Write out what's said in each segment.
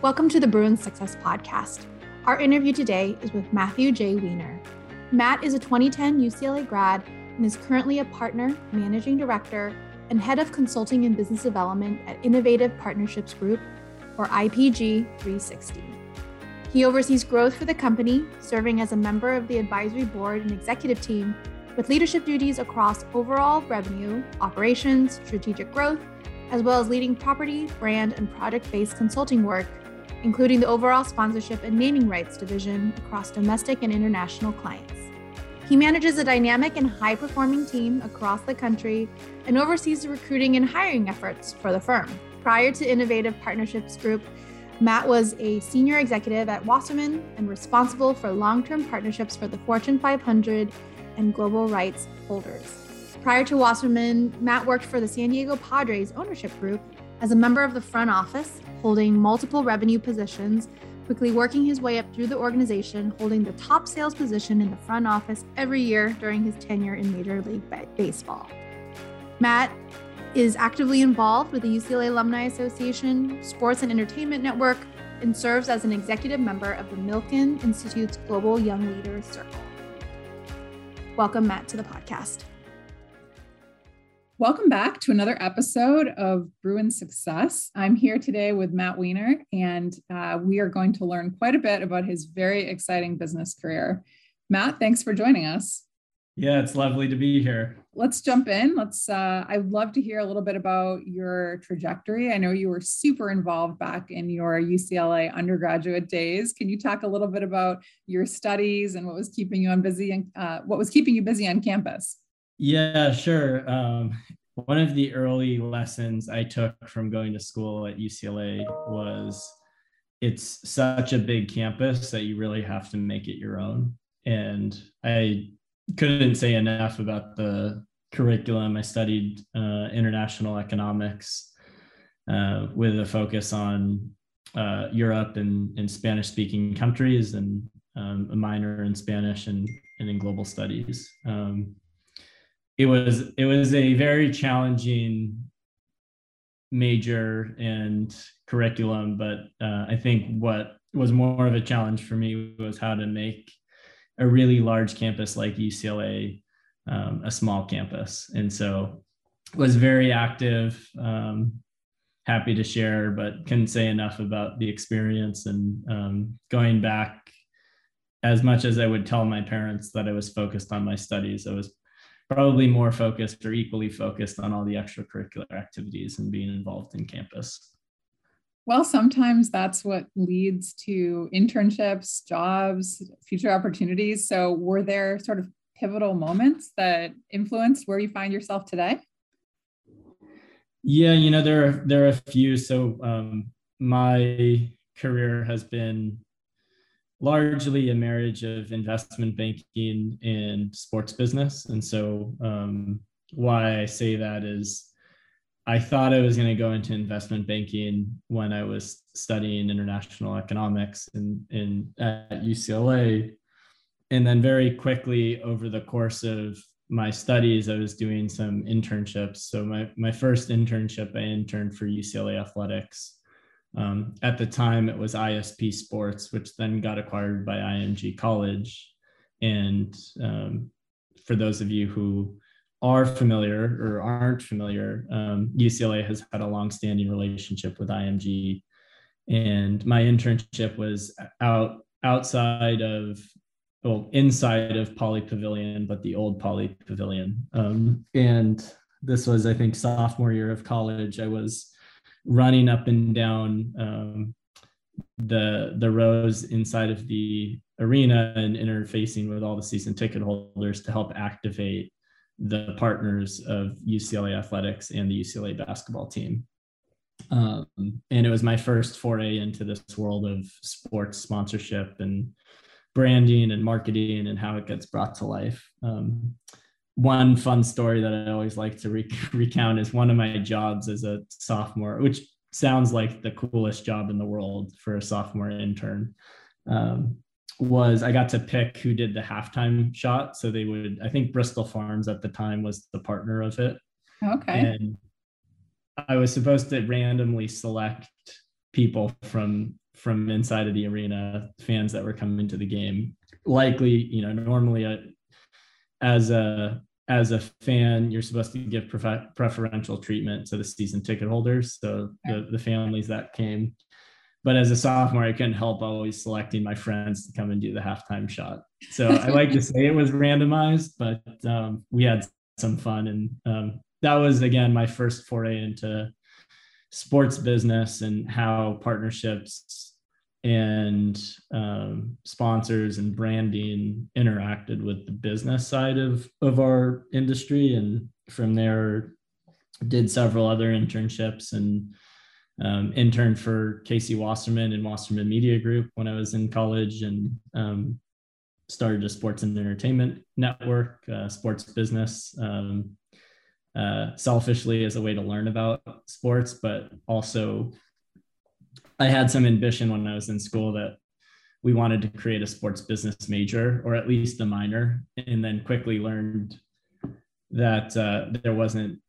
Welcome to the Bruins Success Podcast. Our interview today is with Matthew J. Weiner. Matt is a 2010 UCLA grad and is currently a partner, managing director, and head of consulting and business development at Innovative Partnerships Group, or IPG 360. He oversees growth for the company, serving as a member of the advisory board and executive team with leadership duties across overall revenue, operations, strategic growth, as well as leading property, brand, and project based consulting work, including the overall sponsorship and naming rights division across domestic and international clients. He manages a dynamic and high performing team across the country and oversees the recruiting and hiring efforts for the firm. Prior to Innovative Partnerships Group, Matt was a senior executive at Wasserman and responsible for long term partnerships for the Fortune 500 and global rights holders. Prior to Wasserman, Matt worked for the San Diego Padres ownership group as a member of the front office, holding multiple revenue positions, quickly working his way up through the organization, holding the top sales position in the front office every year during his tenure in Major League Baseball. Matt is actively involved with the UCLA Alumni Association, Sports and Entertainment Network, and serves as an executive member of the Milken Institute's Global Young Leaders Circle. Welcome, Matt, to the podcast. Welcome back to another episode of Bruin Success. I'm here today with Matt Weiner, and uh, we are going to learn quite a bit about his very exciting business career. Matt, thanks for joining us. Yeah, it's lovely to be here. Let's jump in. Let's. Uh, I'd love to hear a little bit about your trajectory. I know you were super involved back in your UCLA undergraduate days. Can you talk a little bit about your studies and what was keeping you on busy and uh, what was keeping you busy on campus? Yeah, sure. Um, one of the early lessons I took from going to school at UCLA was it's such a big campus that you really have to make it your own. And I couldn't say enough about the curriculum. I studied uh, international economics uh, with a focus on uh, Europe and, and Spanish speaking countries and um, a minor in Spanish and, and in global studies. Um, it was it was a very challenging major and curriculum but uh, i think what was more of a challenge for me was how to make a really large campus like ucla um, a small campus. And so was very active um, happy to share but couldn't say enough about the experience and um, going back as much as i would tell my parents that i was focused on my studies. I was probably more focused or equally focused on all the extracurricular activities and being involved in campus. Well, sometimes that's what leads to internships, jobs, future opportunities. So, were there sort of pivotal moments that influenced where you find yourself today? Yeah, you know there are there are a few. So, um, my career has been largely a marriage of investment banking and sports business. And so, um, why I say that is I thought I was going to go into investment banking when I was studying international economics in, in at UCLA. And then very quickly over the course of my studies, I was doing some internships. So my, my first internship, I interned for UCLA Athletics um, at the time, it was ISP Sports, which then got acquired by IMG College. And um, for those of you who are familiar or aren't familiar, um, UCLA has had a long-standing relationship with IMG, and my internship was out outside of well inside of Pauley Pavilion, but the old Pauley Pavilion. Um, and this was, I think, sophomore year of college. I was running up and down um, the the rows inside of the arena and interfacing with all the season ticket holders to help activate the partners of UCLA athletics and the UCLA basketball team. Um, and it was my first foray into this world of sports sponsorship and branding and marketing and how it gets brought to life. Um, one fun story that I always like to re- recount is one of my jobs as a sophomore, which sounds like the coolest job in the world for a sophomore intern. Um, was I got to pick who did the halftime shot. So they would, I think Bristol Farms at the time was the partner of it. Okay. And I was supposed to randomly select people from from inside of the arena, fans that were coming to the game. Likely, you know, normally a, uh, as a as a fan, you're supposed to give prefer- preferential treatment to the season ticket holders, so the, the families that came. But as a sophomore, I couldn't help always selecting my friends to come and do the halftime shot. So I like to say it was randomized, but um, we had some fun, and um, that was again my first foray into sports business and how partnerships and um, sponsors and branding interacted with the business side of of our industry. And from there did several other internships and um, interned for casey wasserman and wasserman media group when i was in college and um, started a sports and entertainment network uh, sports business um, uh, selfishly as a way to learn about sports but also I had some ambition when I was in school that we wanted to create a sports business major or at least a minor, and then quickly learned that uh, there wasn't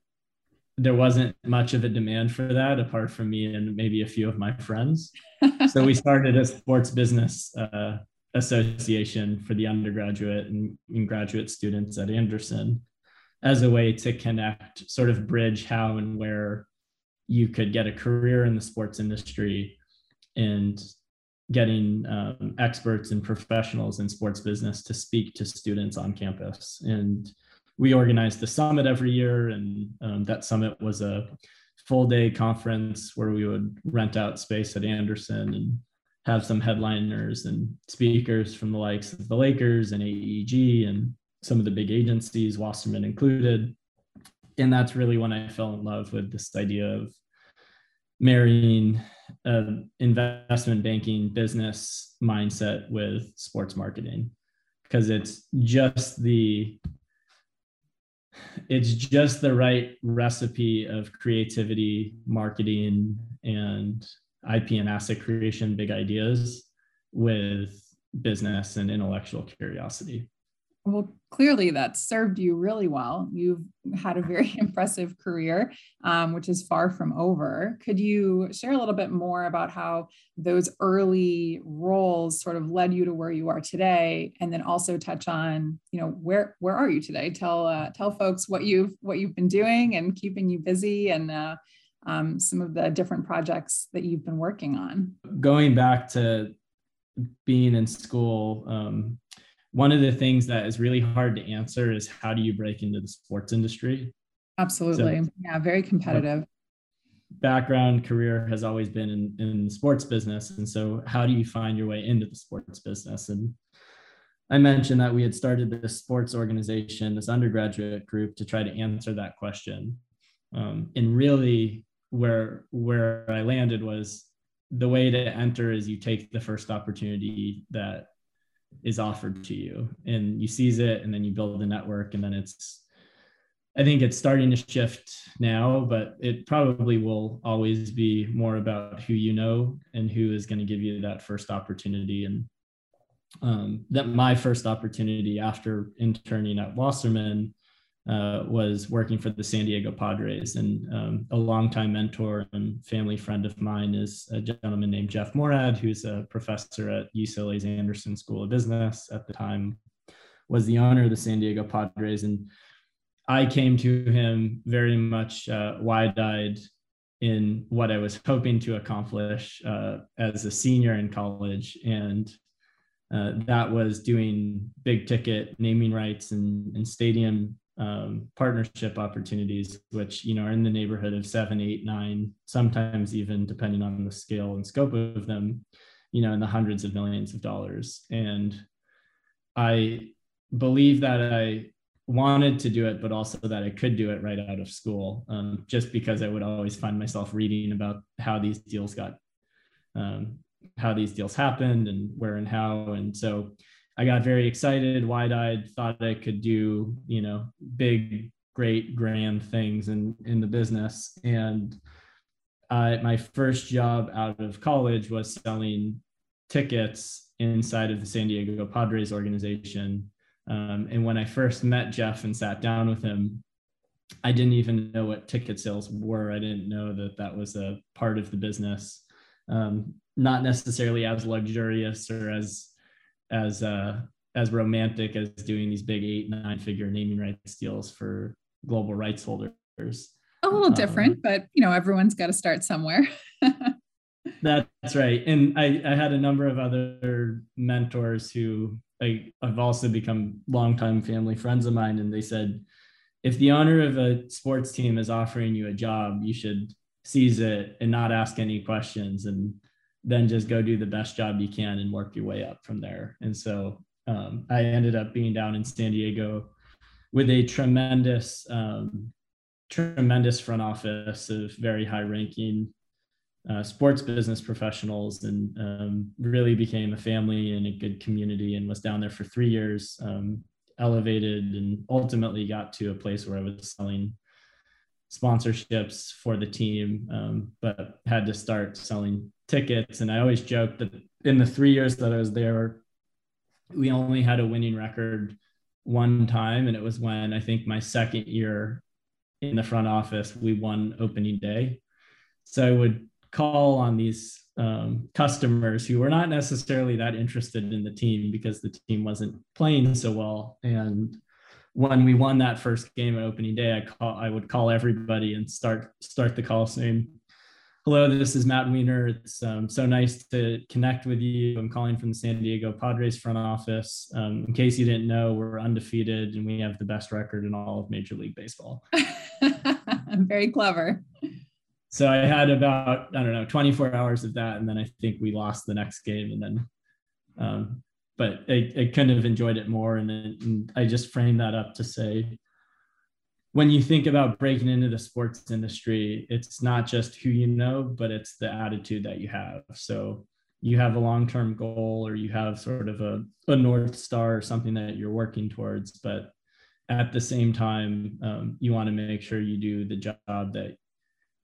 there wasn't much of a demand for that apart from me and maybe a few of my friends. so we started a sports business uh, association for the undergraduate and, and graduate students at Anderson as a way to connect, sort of bridge how and where you could get a career in the sports industry and getting um, experts and professionals in sports business to speak to students on campus. And we organized the summit every year, and um, that summit was a full day conference where we would rent out space at Anderson and have some headliners and speakers from the likes of the Lakers and AEG and some of the big agencies, Wasserman included. And that's really when I fell in love with this idea of marrying an investment banking business mindset with sports marketing because it's just the it's just the right recipe of creativity marketing and ip and asset creation big ideas with business and intellectual curiosity well, clearly that served you really well. You've had a very impressive career, um, which is far from over. Could you share a little bit more about how those early roles sort of led you to where you are today, and then also touch on, you know, where where are you today? Tell uh, tell folks what you've what you've been doing and keeping you busy, and uh, um, some of the different projects that you've been working on. Going back to being in school. Um, one of the things that is really hard to answer is how do you break into the sports industry? Absolutely. So, yeah, very competitive. Background career has always been in, in the sports business. And so, how do you find your way into the sports business? And I mentioned that we had started this sports organization, this undergraduate group, to try to answer that question. Um, and really, where where I landed was the way to enter is you take the first opportunity that is offered to you. And you seize it and then you build the network and then it's i think it's starting to shift now but it probably will always be more about who you know and who is going to give you that first opportunity. And um, that my first opportunity after interning at wasserman uh, was working for the San Diego Padres. And um, a longtime mentor and family friend of mine is a gentleman named Jeff Moorad, who's a professor at UCLA's Anderson School of Business at the time, was the owner of the San Diego Padres. And I came to him very much uh, wide eyed in what I was hoping to accomplish uh, as a senior in college. And uh, that was doing big ticket naming rights and, and stadium um, partnership opportunities, which you know are in the neighborhood of seven, eight, nine, sometimes even depending on the scale and scope of them, you know, in the hundreds of millions of dollars. And I believe that I wanted to do it, but also that I could do it right out of school, um, just because I would always find myself reading about how these deals got, um, how these deals happened, and where and how, and so I got very excited, wide eyed, thought I could do, you know, big, great, grand things in, in the business. And uh, my first job out of college was selling tickets inside of the San Diego Padres organization. Um, and when I first met Jeff and sat down with him, I didn't even know what ticket sales were. I didn't know that that was a part of the business. um, not necessarily as luxurious or as as uh, as romantic as doing these big eight nine figure naming rights deals for global rights holders. A little different, um, but you know everyone's got to start somewhere. that's right, and I I had a number of other mentors who I, I've also become longtime family friends of mine, and they said if the owner of a sports team is offering you a job, you should seize it and not ask any questions and then just go do the best job you can and work your way up from there. And so um, I ended up being down in San Diego with a tremendous, um, tremendous front office of very high ranking uh, sports business professionals and um, really became a family and a good community and was down there for three years um, elevated and ultimately got to a place where I was selling sponsorships for the team, um, but had to start selling tickets. And I always joked that in the three years that I was there, we only had a winning record one time. And it was when I think my second year in the front office, we won opening day. So I would call on these um, customers who were not necessarily that interested in the team because the team wasn't playing so well. And when we won that first game at opening day, I call I would call everybody and start start the call saying, "Hello, this is Matt Weiner. It's um, so nice to connect with you. I'm calling from the San Diego Padres front office. Um, in case you didn't know, we're undefeated and we have the best record in all of Major League Baseball." I'm very clever so I had about I don't know 24 hours of that, and then I think we lost the next game, and then, um, but I, I couldn't have enjoyed it more, and, then, and I just framed that up to say, when you think about breaking into the sports industry, it's not just who you know, but it's the attitude that you have. So you have a long-term goal, or you have sort of a, a north star, or something that you're working towards, but at the same time, um, you want to make sure you do the job that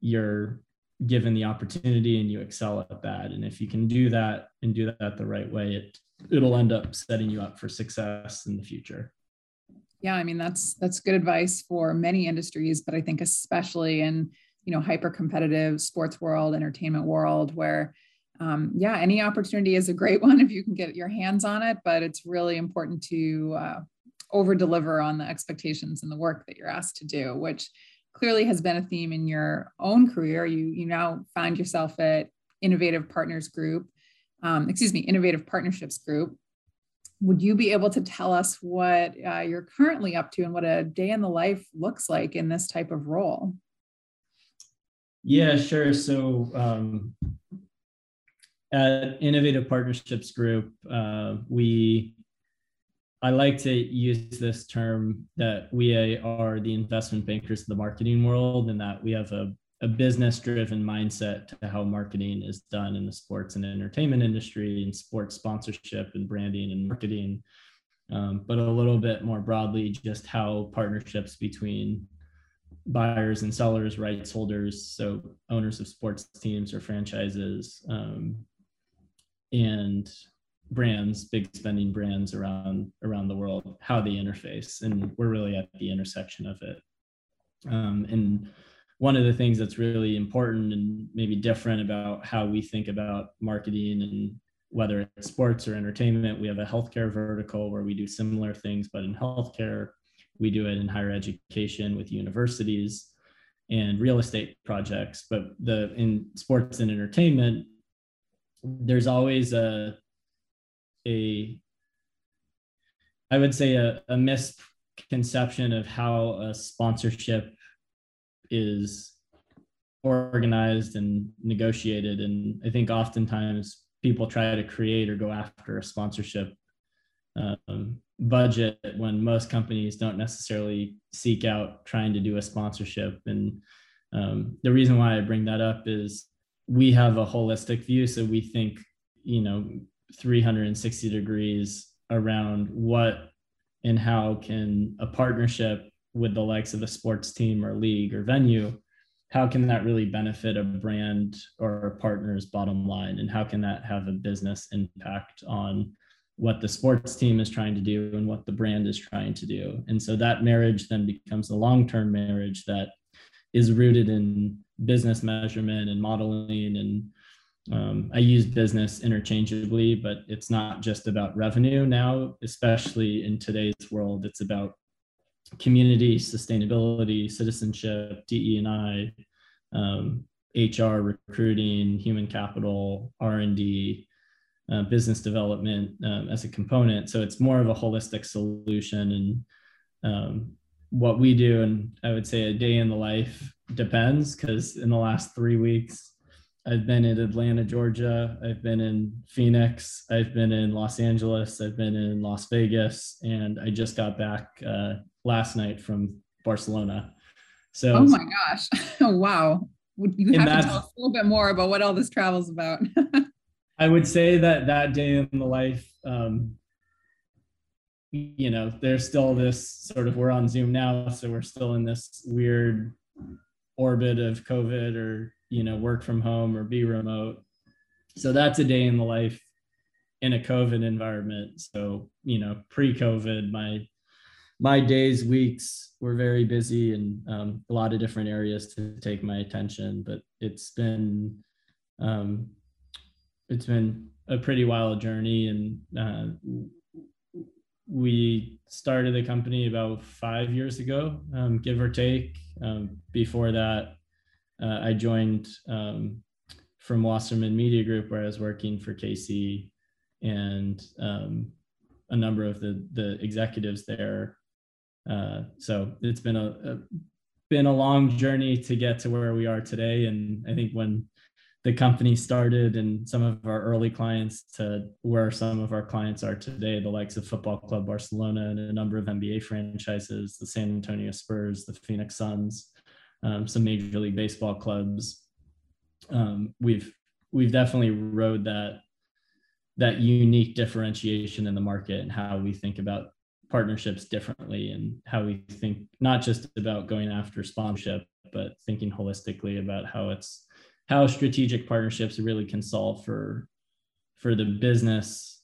you're given the opportunity and you excel at that and if you can do that and do that the right way it it'll end up setting you up for success in the future yeah i mean that's that's good advice for many industries but i think especially in you know hyper competitive sports world entertainment world where um, yeah any opportunity is a great one if you can get your hands on it but it's really important to uh, over deliver on the expectations and the work that you're asked to do which clearly has been a theme in your own career. You you now find yourself at Innovative Partners Group, um, excuse me, Innovative Partnerships Group. Would you be able to tell us what uh, you're currently up to and what a day in the life looks like in this type of role? Yeah, sure. So um, at Innovative Partnerships Group, uh, we I like to use this term that we are the investment bankers of the marketing world, and that we have a, a business driven mindset to how marketing is done in the sports and entertainment industry, and sports sponsorship and branding and marketing. Um, but a little bit more broadly, just how partnerships between buyers and sellers, rights holders, so owners of sports teams or franchises, um, and brands, big spending brands around around the world, how they interface, and we're really at the intersection of it. Um, and one of the things that's really important and maybe different about how we think about marketing and whether it's sports or entertainment, we have a healthcare vertical where we do similar things, but in healthcare, we do it in higher education with universities and real estate projects. But the in sports and entertainment, there's always a a I would say a, a misconception of how a sponsorship is organized and negotiated. And I think oftentimes people try to create or go after a sponsorship um, budget when most companies don't necessarily seek out trying to do a sponsorship. And um, the reason why I bring that up is we have a holistic view. So we think, you know, 360 degrees around what and how can a partnership with the likes of a sports team or league or venue how can that really benefit a brand or a partner's bottom line and how can that have a business impact on what the sports team is trying to do and what the brand is trying to do and so that marriage then becomes a long-term marriage that is rooted in business measurement and modeling and um, I use business interchangeably, but it's not just about revenue now, especially in today's world. It's about community, sustainability, citizenship, DE&I, um, HR, recruiting, human capital, R&D, uh, business development um, as a component. So it's more of a holistic solution. And um, what we do, and I would say a day in the life depends because in the last three weeks, I've been in Atlanta, Georgia. I've been in Phoenix. I've been in Los Angeles. I've been in Las Vegas. And I just got back uh, last night from Barcelona. So, oh my gosh. wow. You have to tell us a little bit more about what all this travel's about. I would say that that day in the life, um, you know, there's still this sort of, we're on Zoom now. So we're still in this weird orbit of COVID or you know work from home or be remote so that's a day in the life in a covid environment so you know pre-covid my my days weeks were very busy and um, a lot of different areas to take my attention but it's been um, it's been a pretty wild journey and uh, we started the company about five years ago um, give or take um, before that uh, I joined um, from Wasserman Media Group, where I was working for Casey and um, a number of the the executives there. Uh, so it's been a, a, been a long journey to get to where we are today. And I think when the company started and some of our early clients to where some of our clients are today, the likes of Football Club Barcelona and a number of NBA franchises, the San Antonio Spurs, the Phoenix Suns, um, some Major League Baseball clubs. Um, we've we've definitely rode that that unique differentiation in the market and how we think about partnerships differently and how we think not just about going after sponsorship but thinking holistically about how it's how strategic partnerships really can solve for for the business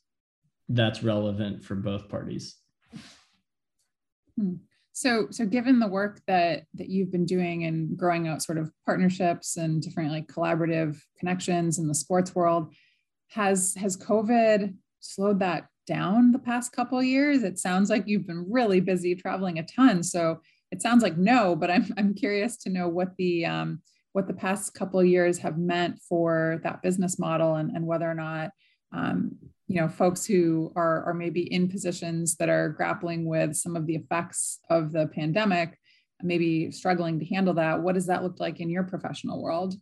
that's relevant for both parties hmm. So, so given the work that that you've been doing and growing out sort of partnerships and different like collaborative connections in the sports world, has has COVID slowed that down the past couple years? It sounds like you've been really busy traveling a ton. So it sounds like no, but I'm I'm curious to know what the um, what the past couple years have meant for that business model and, and whether or not um, you know folks who are are maybe in positions that are grappling with some of the effects of the pandemic maybe struggling to handle that what does that look like in your professional world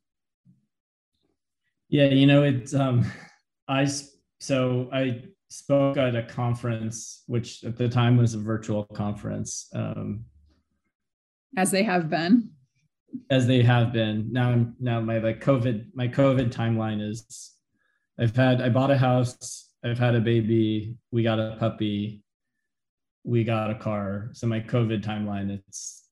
yeah you know it's um i so i spoke at a conference which at the time was a virtual conference um as they have been? As they have been. Now now my like covid my covid timeline is i've had i bought a house I've had a baby, we got a puppy, we got a car. So my COVID timeline, it's,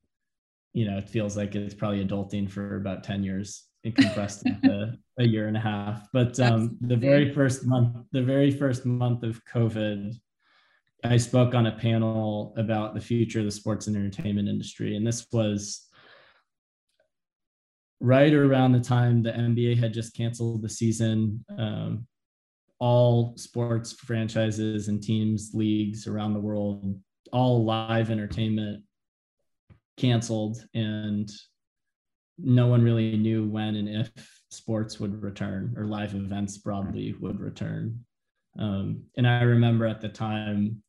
you know, it feels like it's probably adulting for about 10 years and compressed into a year and a half. But um, the very first month, the very first month of COVID, I spoke on a panel about the future of the sports and entertainment industry. And this was right around the time the NBA had just canceled the season. Um, all sports franchises and teams, leagues around the world, all live entertainment canceled, and no one really knew when and if sports would return or live events broadly would return. Um, and I remember at the time,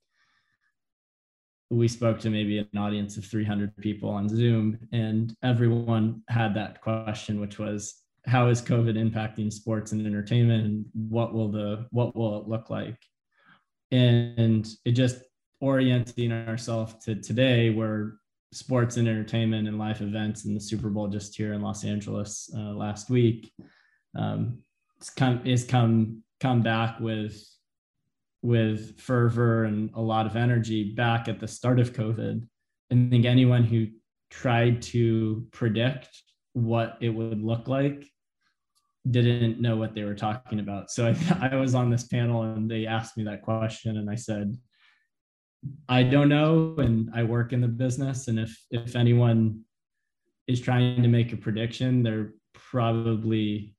we spoke to maybe an audience of 300 people on Zoom, and everyone had that question, which was, how is COVID impacting sports and entertainment, and what will the what will it look like? And it just orienting ourselves to today, where sports and entertainment and life events and the Super Bowl just here in Los Angeles uh, last week, um, it's come is come come back with with fervor and a lot of energy back at the start of COVID. I think anyone who tried to predict what it would look like didn't know what they were talking about. So I, I was on this panel and they asked me that question and I said, I don't know. And I work in the business. And if, if anyone is trying to make a prediction, they're probably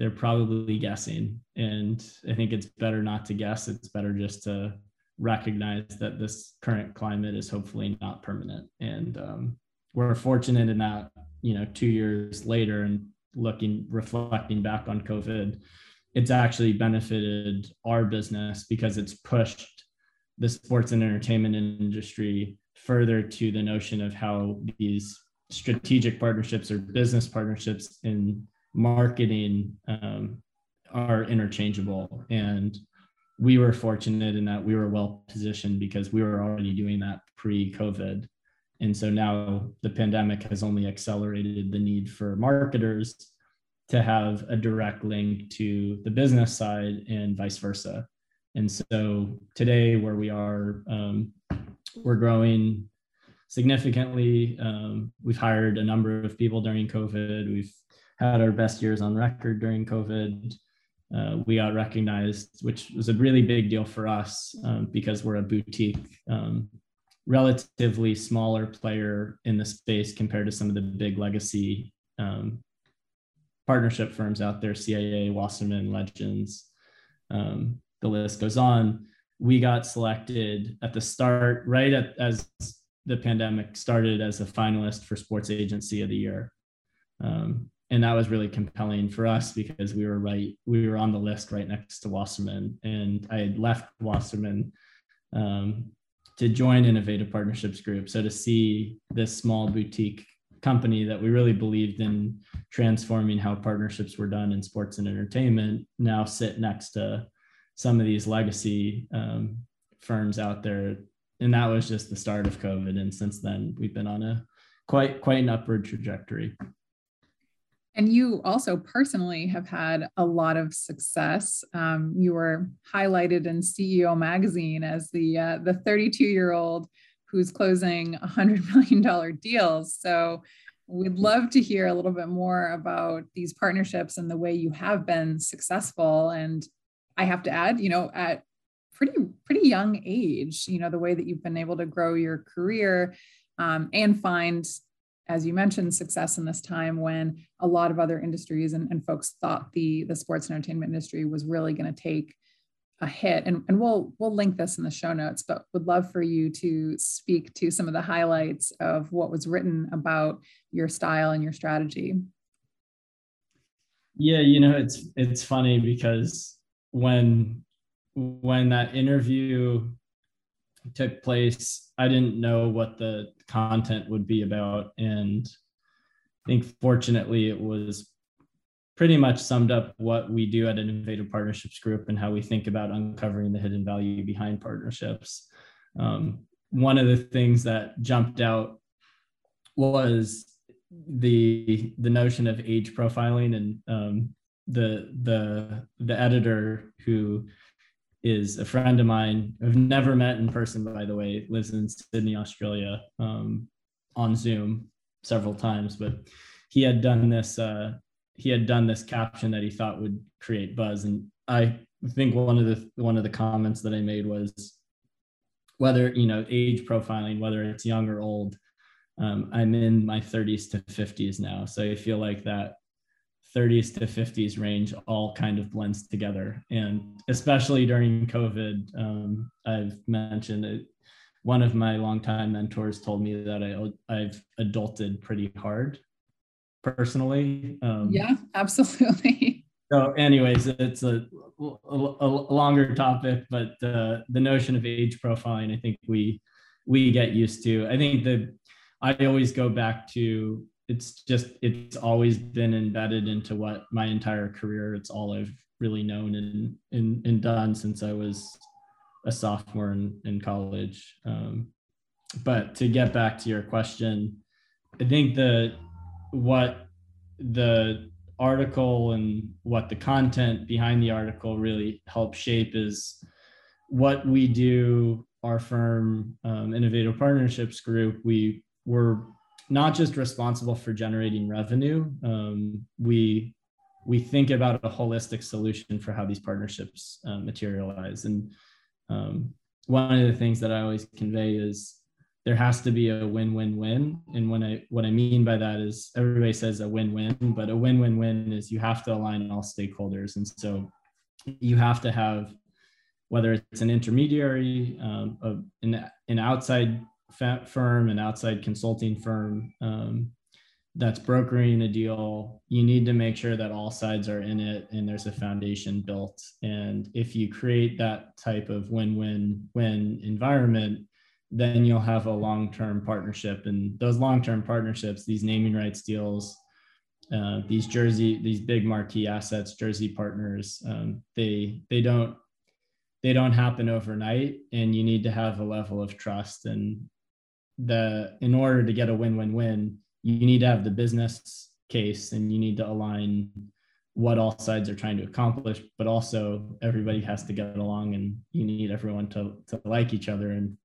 they're probably guessing. And I think it's better not to guess. It's better just to recognize that this current climate is hopefully not permanent. And um, we're fortunate in that, you know, two years later and looking, reflecting back on COVID, it's actually benefited our business because it's pushed the sports and entertainment industry further to the notion of how these strategic partnerships or business partnerships in marketing um, are interchangeable and we were fortunate in that we were well positioned because we were already doing that pre-COVID. And so now the pandemic has only accelerated the need for marketers to have a direct link to the business side and vice versa. And so today, where we are, um, we're growing significantly. Um, we've hired a number of people during COVID. We've had our best years on record during COVID uh, we got recognized, which was a really big deal for us um, because we're a boutique, um, relatively smaller player in the space compared to some of the big legacy um, partnership firms out there, CAA, Wasserman, Legends, um, the list goes on. We got selected at the start, right at, as the pandemic started, as a finalist for Sports Agency of the Year. Um, and that was really compelling for us because we were right we were on the list right next to wasserman and i had left wasserman um, to join innovative partnerships group so to see this small boutique company that we really believed in transforming how partnerships were done in sports and entertainment now sit next to some of these legacy um, firms out there and that was just the start of covid and since then we've been on a quite quite an upward trajectory and you also personally have had a lot of success. Um, you were highlighted in CEO magazine as the uh, the 32 year old who's closing 100 million dollar deals. So we'd love to hear a little bit more about these partnerships and the way you have been successful. And I have to add, you know, at pretty pretty young age, you know, the way that you've been able to grow your career um, and find as you mentioned, success in this time when a lot of other industries and, and folks thought the, the sports and entertainment industry was really going to take a hit. And, and we'll we'll link this in the show notes, but would love for you to speak to some of the highlights of what was written about your style and your strategy. Yeah, you know, it's it's funny because when when that interview took place, I didn't know what the content would be about. And I think fortunately it was pretty much summed up what we do at Innovative Partnerships Group and how we think about uncovering the hidden value behind partnerships. Um, one of the things that jumped out was the the notion of age profiling and um, the the the editor who is a friend of mine. I've never met in person, by the way, lives in Sydney, Australia, um, on Zoom several times, but he had done this, uh, he had done this caption that he thought would create buzz. And I think one of the, one of the comments that I made was whether, you know, age profiling, whether it's young or old, um, I'm in my 30s to 50s now. So I feel like that 30s to 50s range all kind of blends together. And especially during COVID, um, I've mentioned it. One of my longtime mentors told me that I, I've adulted pretty hard personally. Um, yeah, absolutely. So, anyways, it's a, a, a longer topic, but uh, the notion of age profiling, I think we we get used to. I think that I always go back to it's just it's always been embedded into what my entire career it's all i've really known and and, and done since i was a sophomore in, in college. Um, but to get back to your question i think the what the article and what the content behind the article really help shape is what we do our firm um, innovative partnerships group. We were not just responsible for generating revenue. Um, we we think about a holistic solution for how these partnerships uh, materialize. And um, one of the things that I always convey is there has to be a win-win-win and when i what i mean by that is everybody says a win-win but a win-win-win is you have to align all stakeholders and so you have to have whether it's an intermediary um, a, an, an outside firm an outside consulting firm um, that's brokering a deal you need to make sure that all sides are in it and there's a foundation built. And if you create that type of win-win-win environment then you'll have a long-term partnership. And those long-term partnerships these naming rights deals uh, these jersey these big marquee assets jersey partners um, they they don't they don't happen overnight and you need to have a level of trust. And the in order to get a win-win-win you need to have the business case and you need to align what all sides are trying to accomplish but also everybody has to get along and you need everyone to, to like each other. And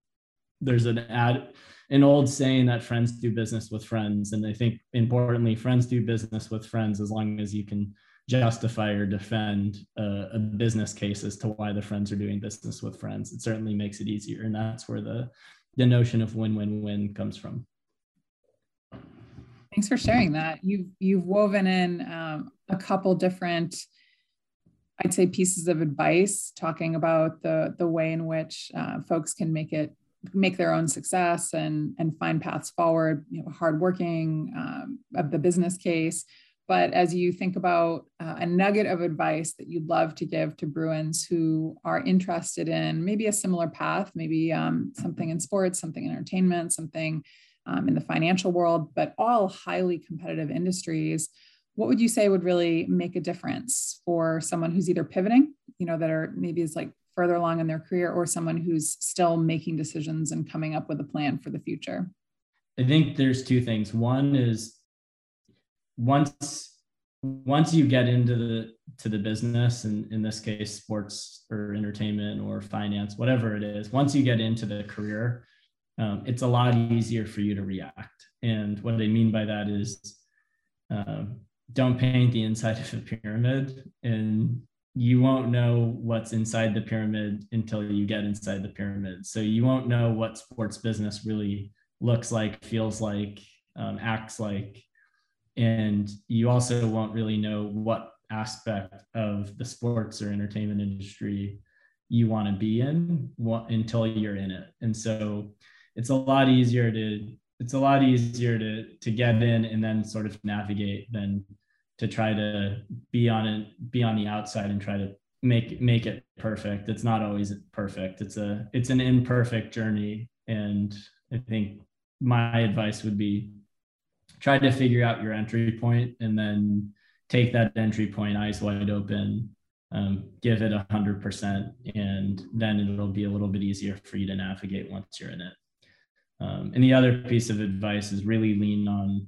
there's an ad an old saying that friends do business with friends. And i think importantly friends do business with friends as long as you can justify or defend a, a, business case as to why the friends are doing business with friends. It certainly makes it easier. And that's where the the notion of win-win-win comes from. Thanks for sharing that. You've you've woven in um, a couple different i'd say pieces of advice talking about the the way in which uh, folks can make it make their own success and and find paths forward you know hardworking um, of the business case but as you think about uh, a nugget of advice that you'd love to give to bruins who are interested in maybe a similar path maybe um, something in sports something in entertainment something um, in the financial world but all highly competitive industries what would you say would really make a difference for someone who's either pivoting you know that are maybe is like further along in their career or someone who's still making decisions and coming up with a plan for the future? I think there's two things. One is once once you get into the to the business and in this case sports or entertainment or finance whatever it is once you get into the career um, it's a lot easier for you to react and what i mean by that is um, don't paint the inside of a pyramid and you won't know what's inside the pyramid until you get inside the pyramid. So you won't know what sports business really looks like, feels like, um, acts like. And you also won't really know what aspect of the sports or entertainment industry you want to be in until you're in it. And so it's a lot easier to it's a lot easier to to get in and then sort of navigate than to try to be on it be on the outside and try to make make it perfect. It's not always perfect. It's a it's an imperfect journey. And i think my advice would be try to figure out your entry point and then take that entry point eyes wide open um, give it a hundred percent and then it'll be a little bit easier for you to navigate once you're in it. Um, and the other piece of advice is really lean on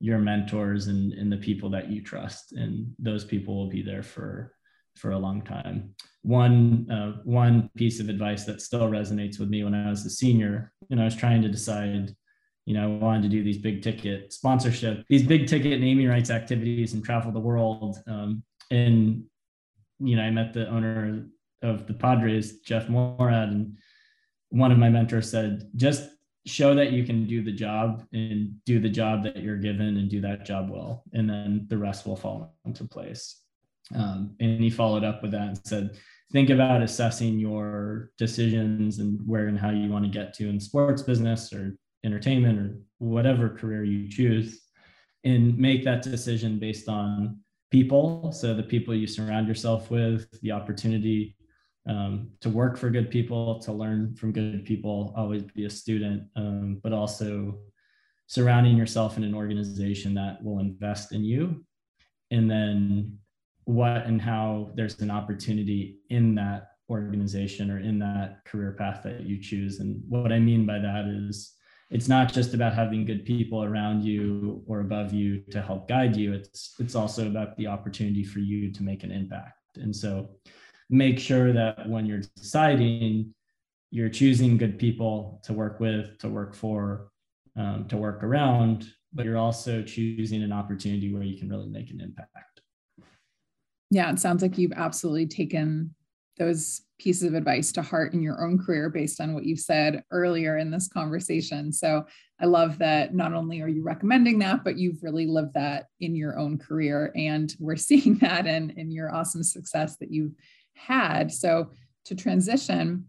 your mentors and, and the people that you trust and those people will be there for for a long time. One uh, one piece of advice that still resonates with me when i was a senior and i was trying to decide you know i wanted to do these big ticket sponsorship these big ticket naming rights activities and travel the world. Um, and you know i met the owner of the padres jeff moorad and one of my mentors said just show that you can do the job and do the job that you're given and do that job well and then the rest will fall into place. Um, and he followed up with that and said think about assessing your decisions and where and how you want to get to in sports business or entertainment or whatever career you choose and make that decision based on people so the people you surround yourself with the opportunity um, to work for good people, to learn from good people, always be a student, um, but also surrounding yourself in an organization that will invest in you. And then what and how there's an opportunity in that organization or in that career path that you choose. And what I mean by that is it's not just about having good people around you or above you to help guide you. It's it's also about the opportunity for you to make an impact. And so make sure that when you're deciding, you're choosing good people to work with, to work for, um, to work around, but you're also choosing an opportunity where you can really make an impact. Yeah, it sounds like you've absolutely taken those pieces of advice to heart in your own career based on what you've said earlier in this conversation. So I love that not only are you recommending that, but you've really lived that in your own career. And we're seeing that in, in your awesome success that you've had. So to transition,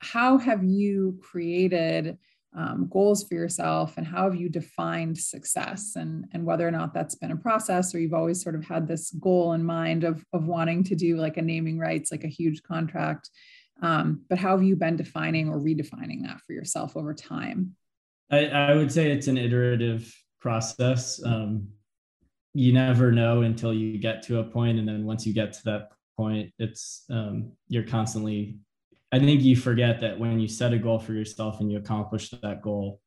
how have you created um, goals for yourself and how have you defined success and, and whether or not that's been a process or you've always sort of had this goal in mind of, of wanting to do like a naming rights, like a huge contract. Um, but how have you been defining or redefining that for yourself over time? I, I would say it's an iterative process. Um, you never know until you get to a point, and then once you get to that point, it's um, you're constantly I think you forget that when you set a goal for yourself and you accomplish that goal,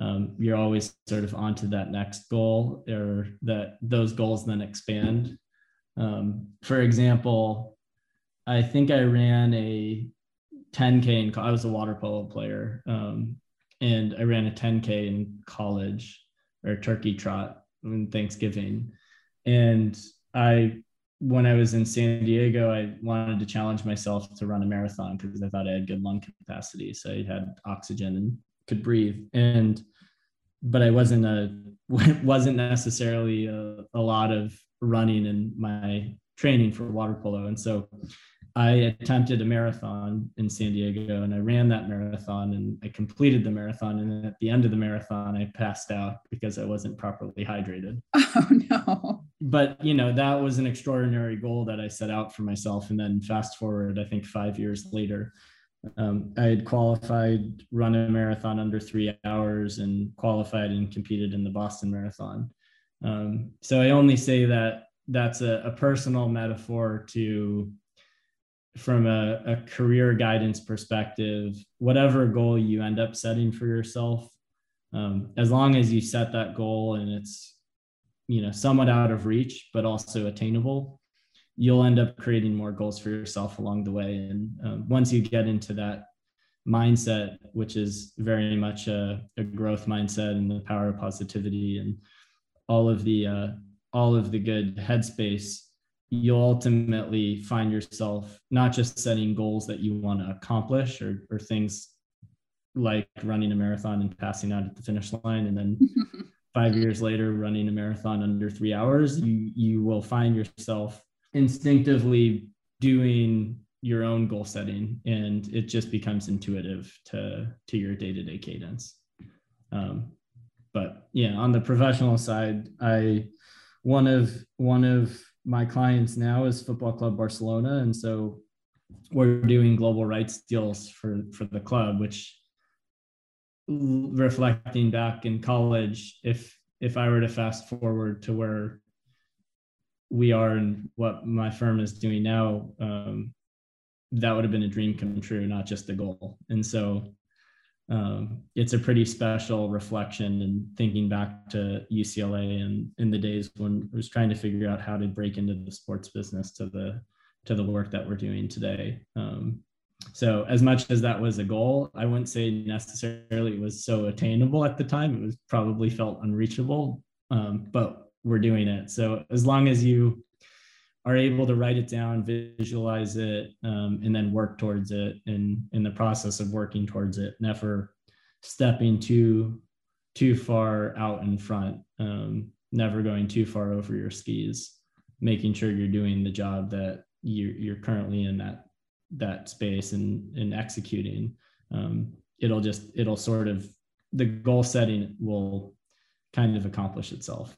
um, you're always sort of onto that next goal, or that those goals then expand. Um, for example, I think I ran a 10k in I was a water polo player, um, and I ran a 10k in college or turkey trot on Thanksgiving, and I when I was in San Diego, I wanted to challenge myself to run a marathon because I thought I had good lung capacity. So I had oxygen and could breathe. And but I wasn't a wasn't necessarily a, a lot of running in my training for water polo. And so I attempted a marathon in San Diego and I ran that marathon and I completed the marathon. And at the end of the marathon, I passed out because I wasn't properly hydrated. Oh, no. But, you know, that was an extraordinary goal that I set out for myself. And then fast forward, I think five years later, um, I had qualified, run a marathon under three hours, and qualified and competed in the Boston Marathon. Um, so I only say that that's a, a personal metaphor to from a, a career guidance perspective, whatever goal you end up setting for yourself, um, as long as you set that goal and it's you know somewhat out of reach but also attainable you'll end up creating more goals for yourself along the way. And um, once you get into that mindset which is very much a, a, growth mindset and the power of positivity and all of the uh, all of the good headspace you'll ultimately find yourself not just setting goals that you want to accomplish or, or things like running a marathon and passing out at the finish line and then five years later running a marathon under three hours you you will find yourself instinctively doing your own goal setting and it just becomes intuitive to to your day-to-day cadence. Um, but yeah on the professional side i one of one of my clients now is Football Club Barcelona, and so we're doing global rights deals for for the club, which reflecting back in college, if if I were to fast forward to where we are and what my firm is doing now, um, that would have been a dream come true, not just a goal. And so um, it's a pretty special reflection and thinking back to UCLA and in the days when I was trying to figure out how to break into the sports business to the to the work that we're doing today. Um, so as much as that was a goal, I wouldn't say necessarily was so attainable at the time. It was probably felt unreachable, um, but we're doing it. So as long as you are able to write it down, visualize it, um, and then work towards it. And in the process of working towards it, never stepping too too far out in front, um, never going too far over your skis, making sure you're doing the job that you're, you're currently in that that space and and executing. Um, it'll just it'll sort of the goal setting will kind of accomplish itself.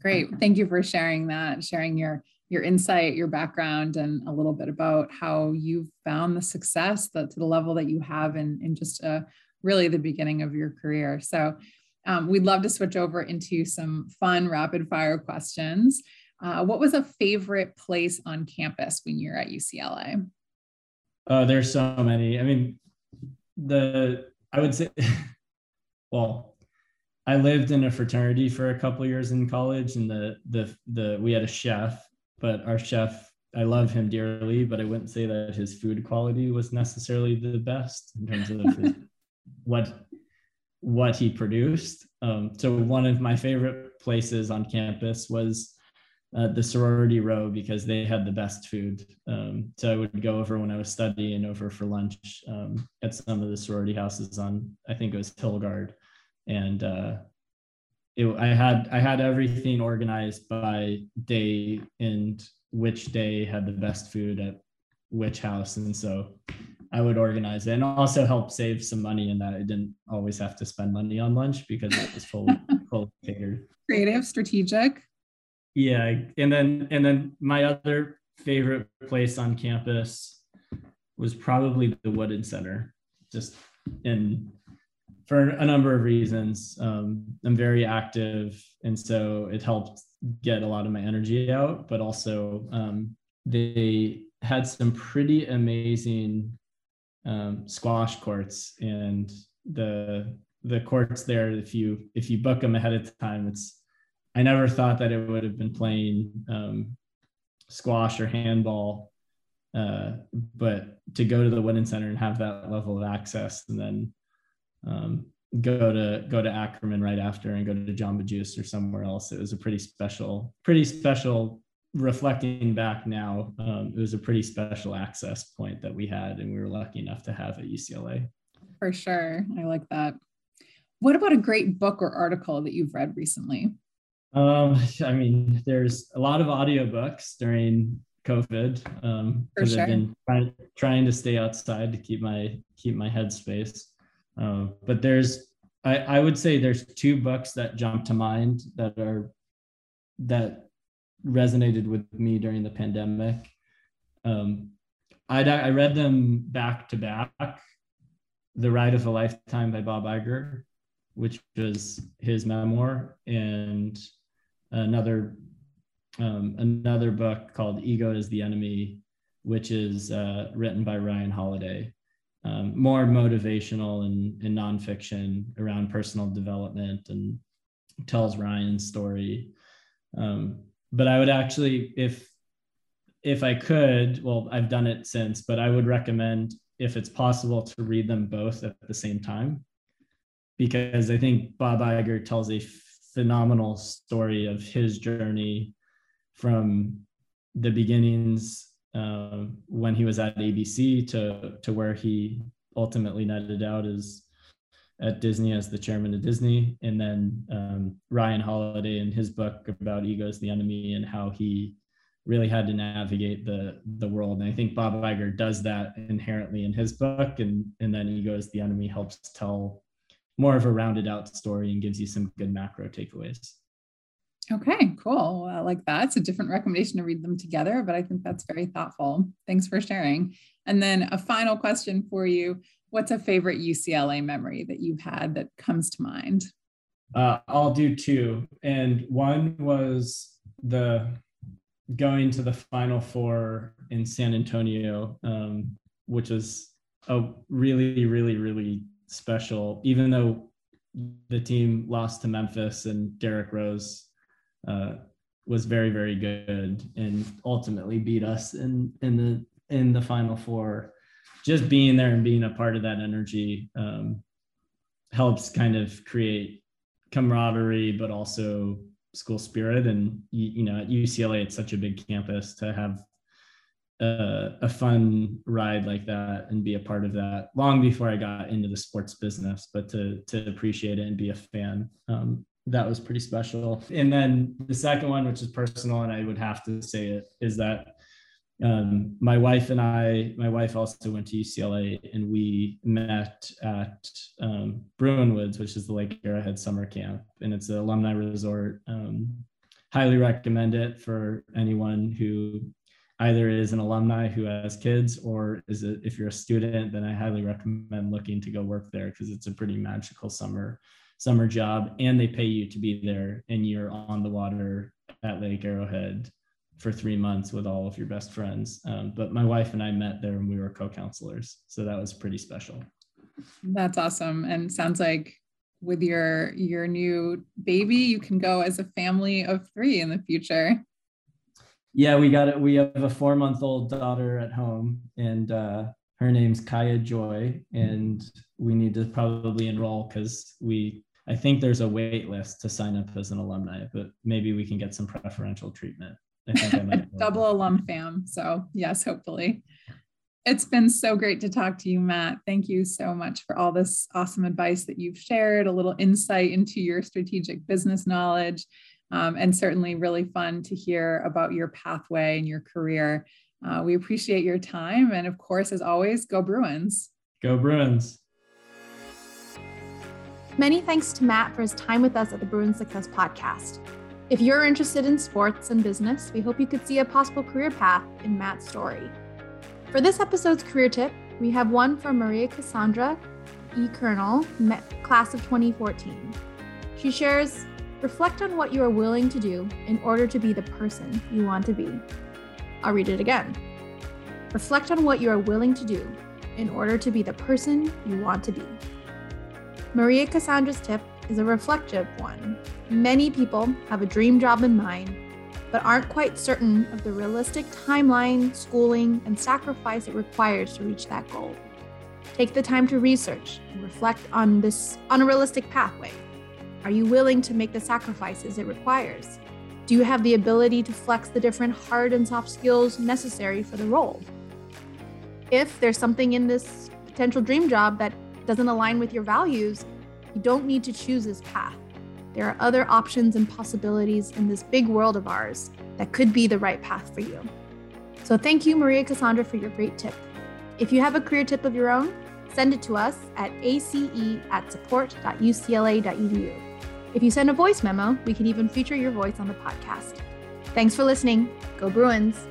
Great. Thank you for sharing that, sharing your your insight, your background, and a little bit about how you've found the success that to the level that you have in, in just a, uh, really the beginning of your career. So um, we'd love to switch over into some fun rapid fire questions. Uh, what was a favorite place on campus when you're at UCLA? Uh, there's so many. I mean, the I would say, well, I lived in a fraternity for a couple years in college, and the the the we had a chef, but our chef I love him dearly, but I wouldn't say that his food quality was necessarily the best in terms of his, what what he produced. Um, so one of my favorite places on campus was uh, the sorority row because they had the best food. Um, so I would go over when I was studying over for lunch um, at some of the sorority houses on, I think it was Hilgard. And uh, it, I had I had everything organized by day and which day had the best food at which house. And so I would organize it and also help save some money in that I didn't always have to spend money on lunch because it was full, full catered. Creative, strategic yeah and then and then my other favorite place on campus was probably the wooden center just in for a number of reasons. Um, i'm very active and so it helped get a lot of my energy out but also um, they had some pretty amazing um, squash courts and the the courts there if you if you book them ahead of time it's I never thought that it would have been playing um, squash or handball, uh, but to go to the Wooden Center and have that level of access, and then um, go to go to Ackerman right after, and go to Jamba Juice or somewhere else, it was a pretty special, pretty special. Reflecting back now, um, it was a pretty special access point that we had, and we were lucky enough to have at UCLA. For sure, I like that. What about a great book or article that you've read recently? Um, I mean, there's a lot of audiobooks during COVID um, because sure. I've been trying, trying to stay outside to keep my keep my headspace. Uh, but there's, I, I would say there's two books that jump to mind that are that resonated with me during the pandemic. Um, I I read them back to back. The Ride of a Lifetime by Bob Iger, which was his memoir, and another um, another book called Ego is the Enemy, which is uh, written by Ryan Holiday. Um, more motivational and, and nonfiction around personal development and tells Ryan's story. Um, but I would actually, if if I could, well, I've done it since, but I would recommend if it's possible to read them both at the same time, because I think Bob Iger tells a phenomenal story of his journey from the beginnings uh, when he was at ABC to to where he ultimately netted out as at Disney as the chairman of Disney, and then um, Ryan Holiday in his book about ego is the enemy and how he really had to navigate the the world. And I think Bob Iger does that inherently in his book, and and then ego is the enemy helps tell more of a rounded out story and gives you some good macro takeaways. Okay, cool. I like that. It's a different recommendation to read them together, but I think that's very thoughtful. Thanks for sharing. And then a final question for you What's a favorite UCLA memory that you've had that comes to mind? Uh, I'll do two. And one was the going to the Final Four in San Antonio, um, which was a really, really, really special, even though the team lost to Memphis and Derrick Rose uh, was very, very good and ultimately beat us in in the in the final four. Just being there and being a part of that energy um, helps kind of create camaraderie, but also school spirit. And you, you know, at UCLA, it's such a big campus to have a, a fun ride like that and be a part of that long before I got into the sports business, but to to appreciate it and be a fan. Um, that was pretty special. And then the second one, which is personal, and I would have to say it, is that um, my wife and I, my wife also went to UCLA, and we met at um, Bruin Woods, which is the Lake Arrowhead summer camp, and it's an alumni resort. Um, highly recommend it for anyone who either is an alumni who has kids or is it if you're a student then i highly recommend looking to go work there because it's a pretty magical summer summer job and they pay you to be there and you're on the water at lake arrowhead for three months with all of your best friends. Um, but my wife and i met there and we were co-counselors so that was pretty special. That's awesome. And sounds like with your your new baby you can go as a family of three in the future yeah, we got it. We have a four month old daughter at home, and uh, her name's Kaya Joy, and we need to probably enroll because we I think there's a wait list to sign up as an alumni, but maybe we can get some preferential treatment. I think I might double alum fam. So yes, hopefully. It's been so great to talk to you, Matt. Thank you so much for all this awesome advice that you've shared, a little insight into your strategic business knowledge, um, and certainly really fun to hear about your pathway and your career. Uh, we appreciate your time. And of course, as always, go Bruins. Go Bruins. Many thanks to Matt for his time with us at the Bruins Success Podcast. If you're interested in sports and business, we hope you could see a possible career path in Matt's story. For this episode's career tip, we have one from Maria Cassandra E. Colonel, class of 2014. She shares Reflect on what you are willing to do in order to be the person you want to be. I'll read it again. Reflect on what you are willing to do in order to be the person you want to be. Maria Cassandra's tip is a reflective one. Many people have a dream job in mind, but aren't quite certain of the realistic timeline, schooling, and sacrifice it requires to reach that goal. Take the time to research and reflect on this unrealistic pathway. Are you willing to make the sacrifices it requires? Do you have the ability to flex the different hard and soft skills necessary for the role? If there's something in this potential dream job that doesn't align with your values, you don't need to choose this path. There are other options and possibilities in this big world of ours that could be the right path for you. So, thank you, Maria Cassandra, for your great tip. If you have a career tip of your own, send it to us at ace at support.ucla.edu. If you send a voice memo, we can even feature your voice on the podcast. Thanks for listening. Go Bruins!